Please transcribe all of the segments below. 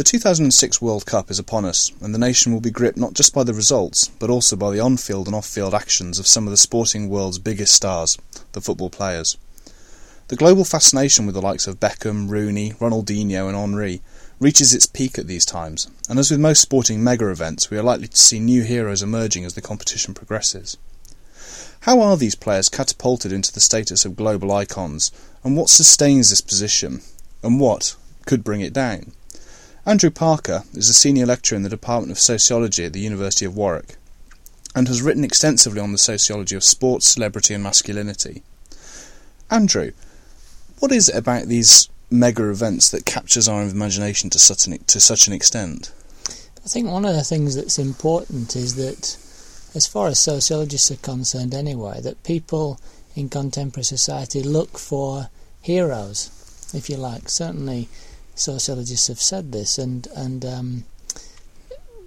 The 2006 World Cup is upon us, and the nation will be gripped not just by the results, but also by the on field and off field actions of some of the sporting world's biggest stars, the football players. The global fascination with the likes of Beckham, Rooney, Ronaldinho, and Henry reaches its peak at these times, and as with most sporting mega events, we are likely to see new heroes emerging as the competition progresses. How are these players catapulted into the status of global icons, and what sustains this position, and what could bring it down? Andrew Parker is a senior lecturer in the Department of Sociology at the University of Warwick and has written extensively on the sociology of sports, celebrity, and masculinity. Andrew, what is it about these mega events that captures our imagination to such an, to such an extent? I think one of the things that's important is that, as far as sociologists are concerned anyway, that people in contemporary society look for heroes, if you like. Certainly, sociologists have said this, and and um,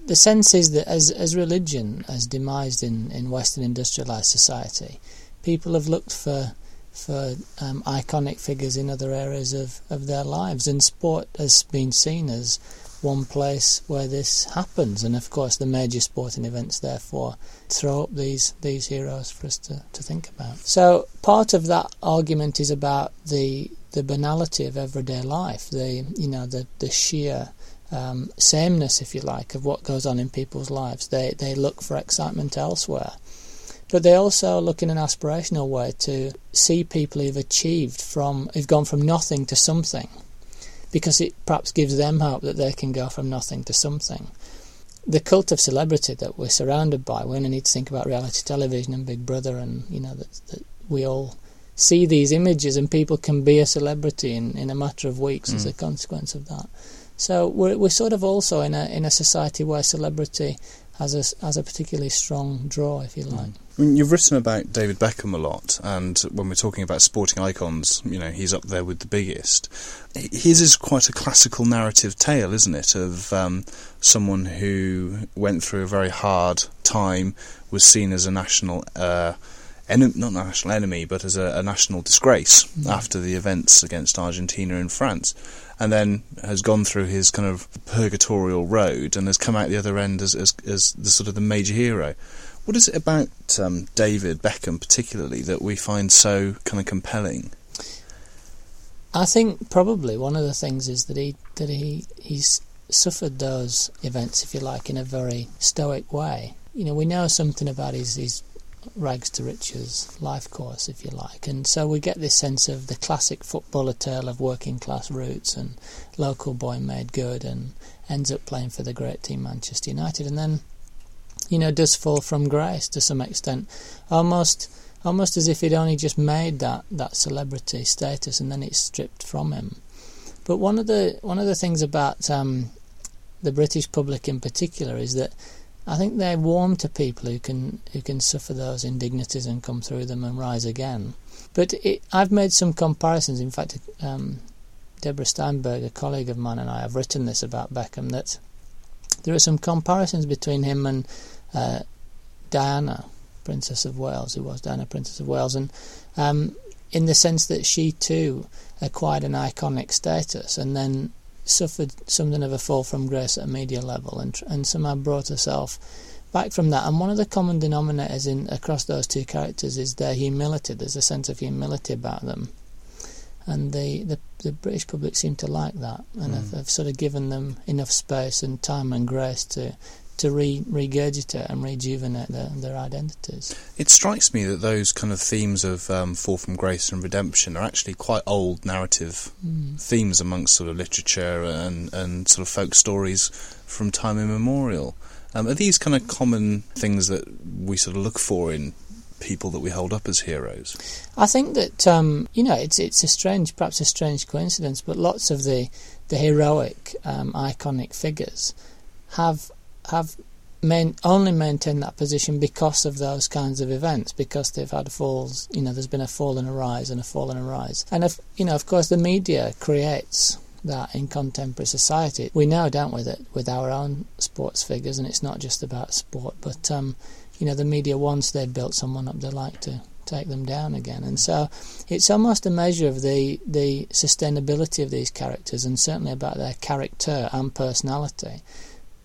the sense is that as as religion has demised in, in Western industrialized society, people have looked for for um, iconic figures in other areas of, of their lives, and sport has been seen as one place where this happens, and of course the major sporting events therefore throw up these these heroes for us to, to think about. So part of that argument is about the the banality of everyday life, the you know the the sheer um, sameness, if you like, of what goes on in people's lives. They they look for excitement elsewhere, but they also look in an aspirational way to see people who've achieved from who've gone from nothing to something, because it perhaps gives them hope that they can go from nothing to something. The cult of celebrity that we're surrounded by, we only need to think about reality television and Big Brother, and you know that, that we all see these images and people can be a celebrity in, in a matter of weeks mm. as a consequence of that. So we're we're sort of also in a in a society where celebrity has a has a particularly strong draw, if you like. Mm. I mean, you've written about David Beckham a lot, and when we're talking about sporting icons, you know he's up there with the biggest. His is quite a classical narrative tale, isn't it, of um, someone who went through a very hard time, was seen as a national. Uh, en- not national enemy, but as a, a national disgrace mm. after the events against Argentina and France, and then has gone through his kind of purgatorial road and has come out the other end as as, as the sort of the major hero. What is it about um, David Beckham particularly that we find so kind of compelling? I think probably one of the things is that he that he he's suffered those events, if you like, in a very stoic way. You know, we know something about his his rags to riches life course, if you like. And so we get this sense of the classic footballer tale of working class roots and local boy made good and ends up playing for the great team Manchester United and then, you know, does fall from grace to some extent. Almost almost as if he'd only just made that, that celebrity status and then it's stripped from him. But one of the one of the things about um, the British public in particular is that I think they're warm to people who can who can suffer those indignities and come through them and rise again. But it, I've made some comparisons. In fact, um, Deborah Steinberg, a colleague of mine, and I have written this about Beckham. That there are some comparisons between him and uh, Diana, Princess of Wales, who was Diana, Princess of Wales, and um, in the sense that she too acquired an iconic status and then suffered something of a fall from grace at a media level and, and somehow brought herself back from that. And one of the common denominators in across those two characters is their humility. There's a sense of humility about them. And the, the, the British public seem to like that and mm. have, have sort of given them enough space and time and grace to to re- regurgitate and rejuvenate their, their identities. It strikes me that those kind of themes of um, fall from grace and redemption are actually quite old narrative mm. themes amongst sort of literature and, and sort of folk stories from time immemorial. Um, are these kind of common things that we sort of look for in people that we hold up as heroes? I think that um, you know it's it's a strange, perhaps a strange coincidence, but lots of the the heroic, um, iconic figures have have main, only maintained that position because of those kinds of events, because they've had falls. You know, there's been a fall and a rise and a fall and a rise, and if you know, of course, the media creates that in contemporary society. We now don't we, that with our own sports figures, and it's not just about sport, but um, you know, the media once they've built someone up, they like to take them down again. And so it's almost a measure of the the sustainability of these characters, and certainly about their character and personality.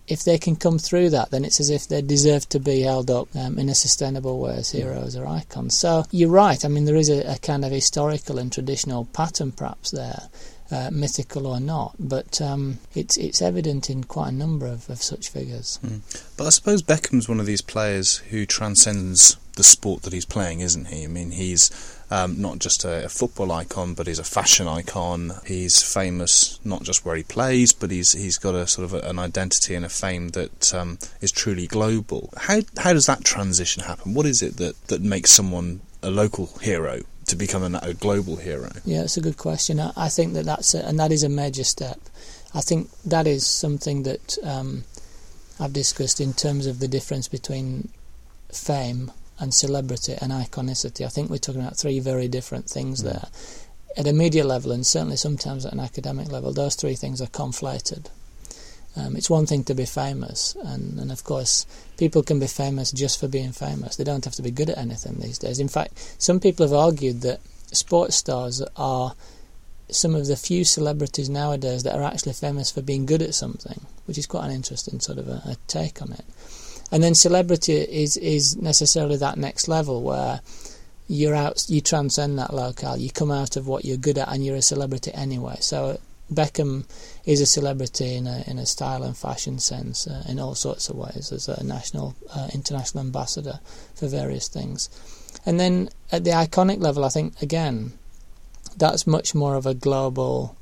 If they can come through that, then it's as if they deserve to be held up um, in a sustainable way as heroes or icons. So you're right. I mean, there is a, a kind of historical and traditional pattern, perhaps there, uh, mythical or not, but um, it's it's evident in quite a number of, of such figures. Mm. But I suppose Beckham's one of these players who transcends the sport that he's playing, isn't he? I mean, he's um, not just a, a, football icon, but he's a fashion icon. He's famous not just where he plays, but he's he's got a sort of a, an identity and a fame that um, is truly global. How how does that transition happen? What is it that, that makes someone a local hero to become a, a global hero? Yeah, it's a good question. I, I think that that's a, and that is a major step. I think that is something that um, I've discussed in terms of the difference between fame and celebrity and iconicity. I think we're talking about three very different things mm. there. At a media level, and certainly sometimes at an academic level, those three things are conflated. Um, it's one thing to be famous, and, and of course, people can be famous just for being famous. They don't have to be good at anything these days. In fact, some people have argued that sports stars are some of the few celebrities nowadays that are actually famous for being good at something, which is quite an interesting sort of a, a take on it. And then celebrity is is necessarily that next level where you're out, you transcend that locale, you come out of what you're good at, and you're a celebrity anyway. So Beckham is a celebrity in a in a style and fashion sense uh, in all sorts of ways as a national uh, international ambassador for various things. And then at the iconic level, I think again that's much more of a global,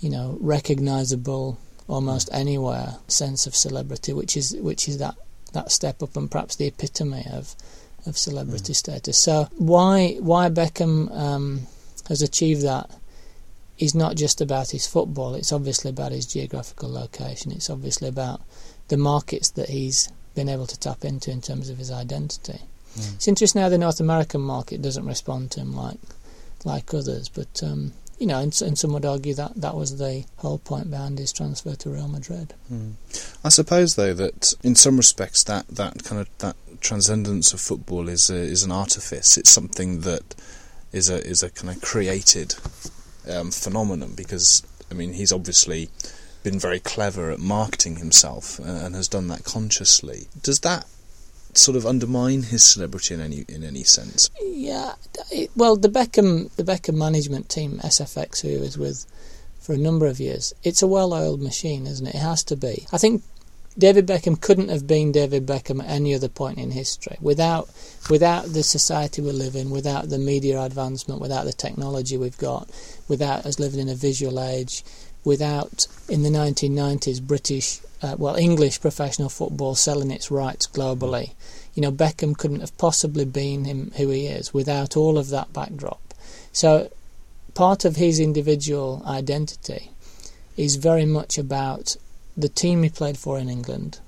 you know, recognizable almost anywhere sense of celebrity, which is which is that that step up and perhaps the epitome of of celebrity mm. status. So why why Beckham um, has achieved that is not just about his football. It's obviously about his geographical location. It's obviously about the markets that he's been able to tap into in terms of his identity. Mm. It's interesting how the North American market doesn't respond to him like like others, but um, you know, and, and, some would argue that that was the whole point behind his transfer to Real Madrid. Mm. I suppose, though, that in some respects, that, that kind of that transcendence of football is a, is an artifice. It's something that is a is a kind of created um, phenomenon because I mean he's obviously been very clever at marketing himself and has done that consciously. Does that sort of undermine his celebrity in any in any sense? Yeah, it, well, the Beckham the Beckham management team, SFX, who was with for a number of years, it's a well-oiled machine, isn't it? It has to be. I think David Beckham couldn't have been David Beckham at any other point in history without without the society we live in, without the media advancement, without the technology we've got, without us living in a visual age, without in the 1990s British uh, well, English professional football selling its rights globally. You know, Beckham couldn't have possibly been him who he is without all of that backdrop. So, part of his individual identity is very much about the team he played for in England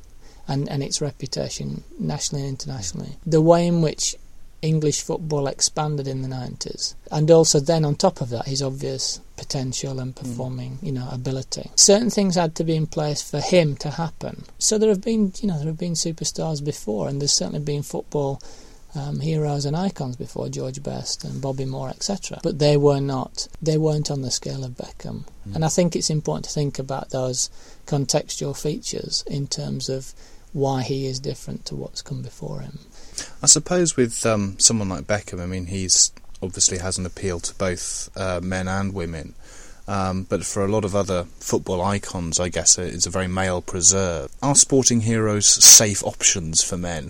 and, and its reputation nationally and internationally. The way in which English football expanded in the 90s. And also then on top of that his obvious potential and hmm. performing, mm. you know, ability. Certain things had to be in place for him to happen. So there have been, you know, there have been superstars before and there's certainly been football um, heroes and icons before George Best and Bobby Moore, etc. But they were not. They weren't on the scale of Beckham. Mm. And I think it's important to think about those contextual features in terms of why he is different to what's come before him. I suppose with um, someone like Beckham, I mean, he's obviously has an appeal to both uh, men and women. Um, but for a lot of other football icons, I guess it's a very male preserve. Are sporting heroes safe options for men?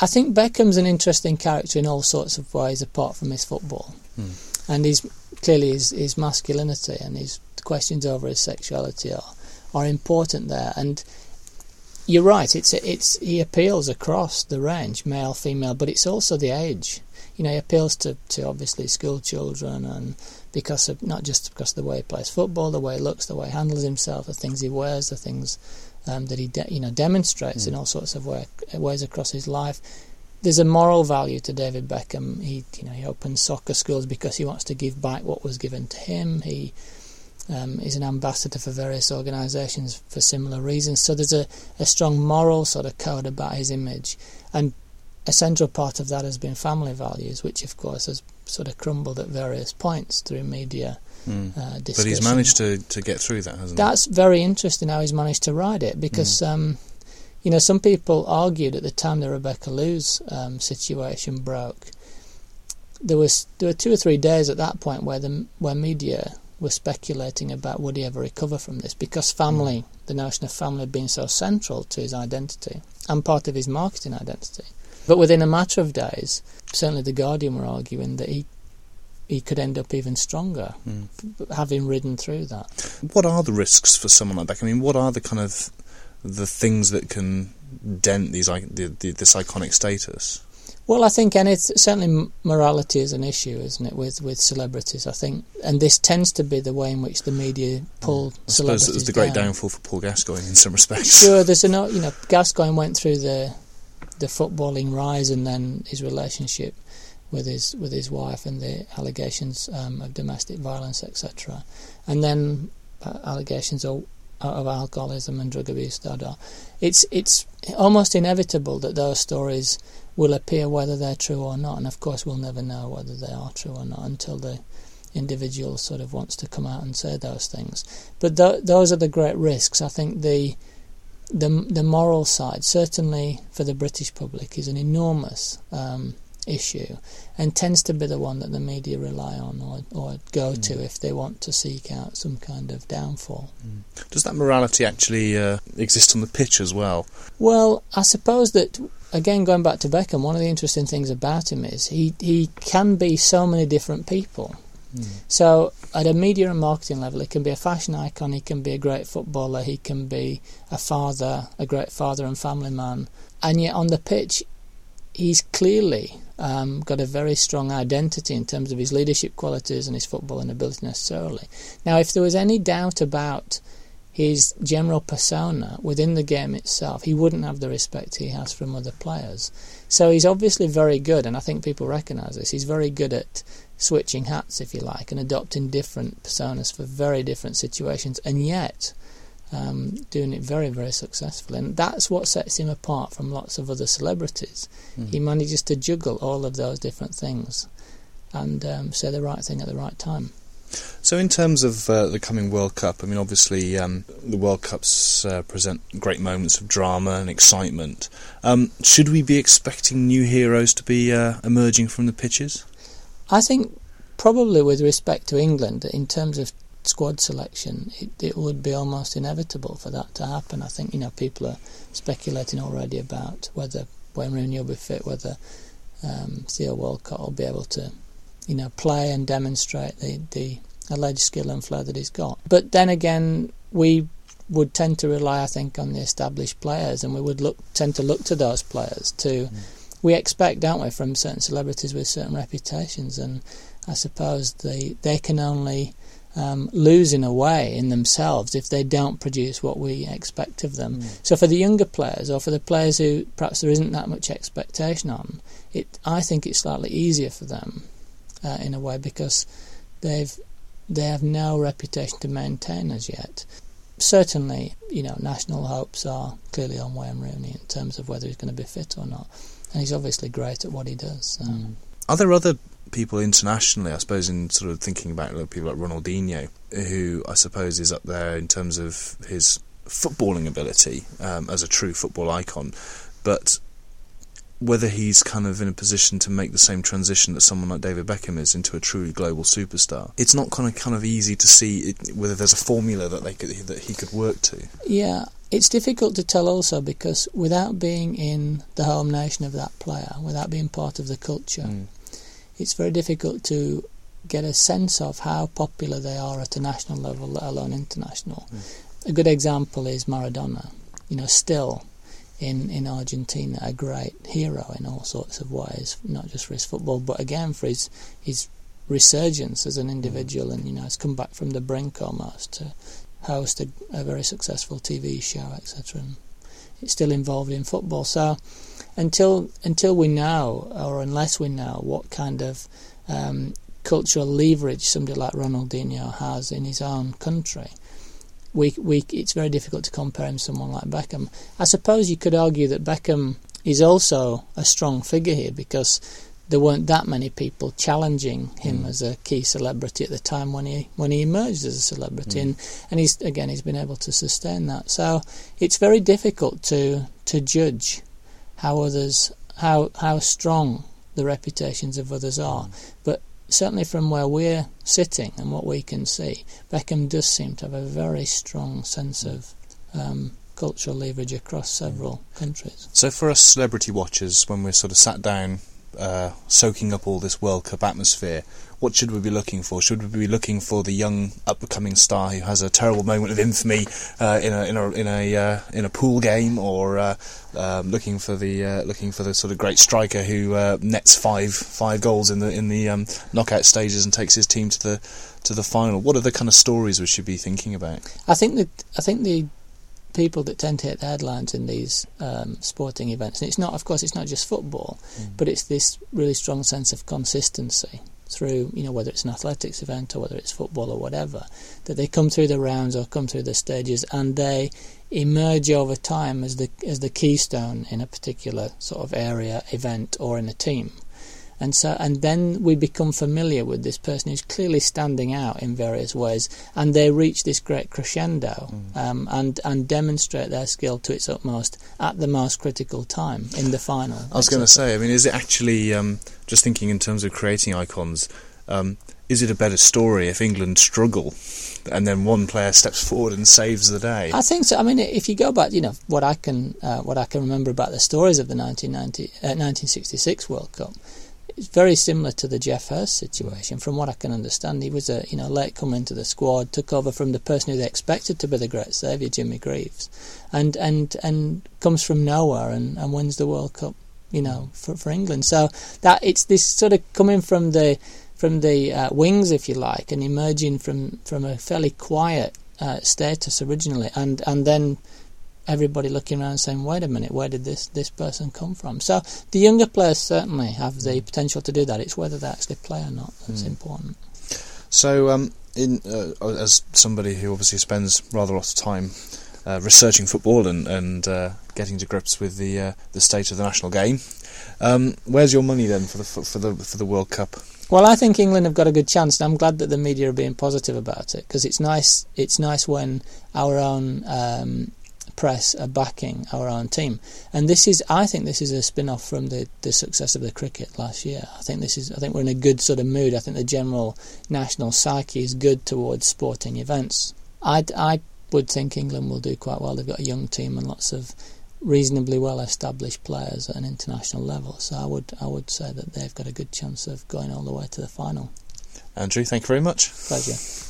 I think Beckham's an interesting character in all sorts of ways, apart from his football, hmm. and he's clearly his, his masculinity and his questions over his sexuality are are important there. And you're right. It's it's he appeals across the range, male, female, but it's also the age. You know, he appeals to, to obviously school children, and because of not just because of the way he plays football, the way he looks, the way he handles himself, the things he wears, the things um, that he de- you know demonstrates mm. in all sorts of way, ways across his life. There's a moral value to David Beckham. He you know he opens soccer schools because he wants to give back what was given to him. He um, is an ambassador for various organisations for similar reasons. So there's a, a strong moral sort of code about his image. And a central part of that has been family values, which of course has sort of crumbled at various points through media Mm. uh, But he's managed to, to get through that, hasn't That's very interesting how he's managed to ride it because, um, you know, some people argued at the time the Rebecca Loos um, situation broke. There was there were two or three days at that point where the where media were speculating about would he ever recover from this because family, the notion of family, had been so central to his identity and part of his marketing identity. But within a matter of days, certainly the Guardian were arguing that he he could end up even stronger, Mm. having ridden through that. What are the risks for someone like that? I mean, what are the kind of the things that can dent these the, the, this iconic status? Well, I think, and it's certainly morality is an issue, isn't it, with with celebrities? I think, and this tends to be the way in which the media pull I suppose celebrities it was the great down. downfall for Paul Gascoigne in some respects. Sure, there's a no, you know, Gascoigne went through the the footballing rise and then his relationship with his with his wife and the allegations um, of domestic violence, etc., and then uh, allegations of of alcoholism and drug abuse. Da, da. It's it's almost inevitable that those stories will appear whether they're true or not, and of course we'll never know whether they are true or not until the individual sort of wants to come out and say those things. But th- those are the great risks. I think the the the moral side, certainly for the British public, is an enormous um, issue, and tends to be the one that the media rely on or or go hmm. to if they want to seek out some kind of downfall. Hmm. Does that morality actually uh, exist on the pitch as well? Well, I suppose that again, going back to Beckham, one of the interesting things about him is he he can be so many different people. Hmm. So, at a media and marketing level, he can be a fashion icon, he can be a great footballer, he can be a father, a great father and family man, and yet on the pitch, he's clearly um, got a very strong identity in terms of his leadership qualities and his footballing ability necessarily. Now, if there was any doubt about his general persona within the game itself, he wouldn't have the respect he has from other players. So he's obviously very good, and I think people recognise this. He's very good at switching hats, if you like, and adopting different personas for very different situations, and yet um, doing it very, very successfully. And that's what sets him apart from lots of other celebrities. He manages to juggle all of those different things and um, say the right thing at the right time. So, in terms of uh, the coming World Cup, I mean, obviously, um, the World Cups uh, present great moments of drama and excitement. Um, should we be expecting new heroes to be uh, emerging from the pitches? I think probably with respect to England, in terms of squad selection, it, it would be almost inevitable for that to happen. I think you know people are speculating already about whether Wayne Rooney will be fit, whether um, Theo Walcott will be able to, you know, play and demonstrate the, the alleged skill and flair that he's got. But then again, we would tend to rely, I think, on the established players, and we would look tend to look to those players to. We expect, don't we, from certain celebrities with certain reputations, and I suppose they they can only um, lose in a way in themselves if they don't produce what we expect of them. So for the younger players, or for the players who perhaps there isn't that much expectation on, it I think it's slightly easier for them uh, in a way because they've they have no reputation to maintain as yet. Certainly, you know, national hopes are clearly on Wayne Rooney in terms of whether he's going to be fit or not, and he's obviously great at what he does. So. Are there other people internationally, I suppose, in sort of thinking about people like Ronaldinho, who I suppose is up there in terms of his footballing ability um, as a true football icon, but whether he's kind of in a position to make the same transition that someone like David Beckham is into a truly global superstar. It's not kind of kind of easy to see it, whether there's a formula that they could that he could work to. Yeah, it's difficult to tell also because without being in the home nation of that player, without being part of the culture, Mm. It's very difficult to get a sense of how popular they are at a national level, let alone international. Hmm. A good example is Maradona. You know, still in, in Argentina, a great hero in all sorts of ways, not just for his football, but again for his his resurgence as an individual, hmm. and you know, has come back from the brink almost to host a, a very successful TV show, etc. And it's still involved in football. So until until we know, or unless we know, what kind of um, cultural leverage somebody like Ronaldinho has in his own country, we we it's very difficult to compare him to someone like Beckham. I suppose you could argue that Beckham is also a strong figure here because there weren't that many people challenging him mm. as a key celebrity at the time when he when he emerged as a celebrity, mm. and and he's again he's been able to sustain that. So it's very difficult to to judge how others how how strong the reputations of others are, mm. but certainly from where we're sitting and what we can see, Beckham does seem to have a very strong sense mm. of. Um, cultural leverage across several countries. So, for us celebrity watchers, when we're sort of sat down uh, soaking up all this World Cup atmosphere, what should we be looking for? Should we be looking for the young up-and-coming star who has a terrible moment of infamy uh, in a in a in a uh, in a pool game, or uh, um, looking for the uh, looking for the sort of great striker who uh, nets five five goals in the in the um, knockout stages and takes his team to the to the final? What are the kind of stories we should be thinking about? I think that I think the people that tend to hit the headlines in these um, sporting events. And it's not, of course, it's not just football, mm. but it's this really strong sense of consistency through, you know, whether it's an athletics event or whether it's football or whatever, that they come through the rounds or come through the stages and they emerge over time as the as the keystone in a particular sort of area, event, or in a team and so and then we become familiar with this person who's clearly standing out in various ways, and they reach this great crescendo mm. um, and and demonstrate their skill to its utmost at the most critical time in the final. I was going to say, I mean, is it actually um, just thinking in terms of creating icons? Um, is it a better story if England struggle? and then one player steps forward and saves the day. I think so. I mean, if you go back, you know, what I can uh, what I can remember about the stories of the 1990, uh, 1966 World Cup it's very similar to the Geoff Hurst situation, from what I can understand. He was a you know late comer into the squad, took over from the person who they expected to be the great saviour, Jimmy Greaves, and and and comes from nowhere and, and wins the World Cup, you know, for for England. So that it's this sort of coming from the from the uh, wings, if you like, and emerging from from a fairly quiet uh, status originally, and and then everybody looking around saying, "Wait a minute, where did this this person come from?" So the younger players certainly have the potential to do that. It's whether they actually play or not that's mm. important. So, um, in uh, as somebody who obviously spends rather a lot of time uh, researching football and and uh, getting to grips with the uh, the state of the national game, um, where's your money then for the for the for the World Cup? Well, I think England have got a good chance, and I'm glad that the media are being positive about it because it's nice. It's nice when our own um, press are backing our own team. And this is, I think, this is a spin-off from the, the success of the cricket last year. I think this is, I think we're in a good sort of mood. I think the general national psyche is good towards sporting events. I, I would think England will do quite well. They've got a young team and lots of reasonably well established players at an international level. So I would I would say that they've got a good chance of going all the way to the final. Andrew, thank you very much. Pleasure.